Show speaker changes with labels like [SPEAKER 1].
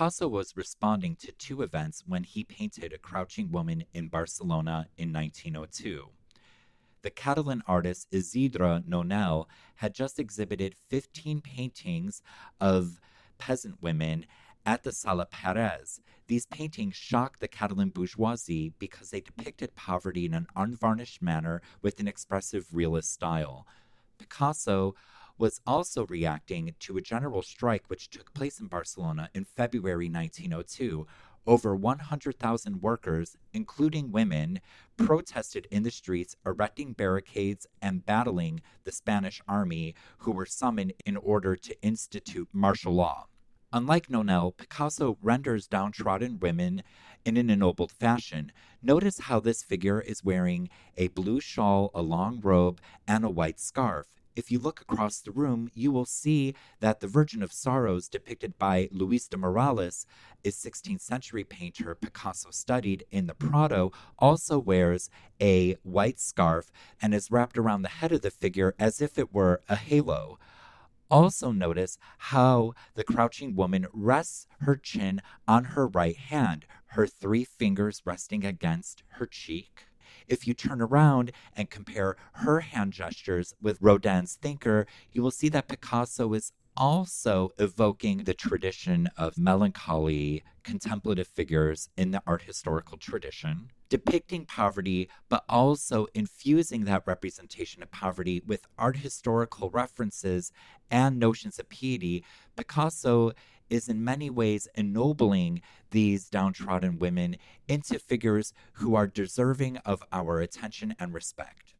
[SPEAKER 1] Picasso was responding to two events when he painted a crouching woman in Barcelona in 1902. The Catalan artist Isidre Nonell had just exhibited 15 paintings of peasant women at the Sala Parés. These paintings shocked the Catalan bourgeoisie because they depicted poverty in an unvarnished manner with an expressive realist style. Picasso was also reacting to a general strike which took place in Barcelona in February 1902. Over 100,000 workers, including women, protested in the streets, erecting barricades and battling the Spanish army, who were summoned in order to institute martial law. Unlike Nonell, Picasso renders downtrodden women in an ennobled fashion. Notice how this figure is wearing a blue shawl, a long robe, and a white scarf. If you look across the room, you will see that the Virgin of Sorrows, depicted by Luis de Morales, a 16th century painter Picasso studied in the Prado, also wears a white scarf and is wrapped around the head of the figure as if it were a halo. Also, notice how the crouching woman rests her chin on her right hand, her three fingers resting against her cheek. If you turn around and compare her hand gestures with Rodin's Thinker, you will see that Picasso is also evoking the tradition of melancholy contemplative figures in the art historical tradition, depicting poverty, but also infusing that representation of poverty with art historical references and notions of piety. Picasso is in many ways ennobling these downtrodden women into figures who are deserving of our attention and respect.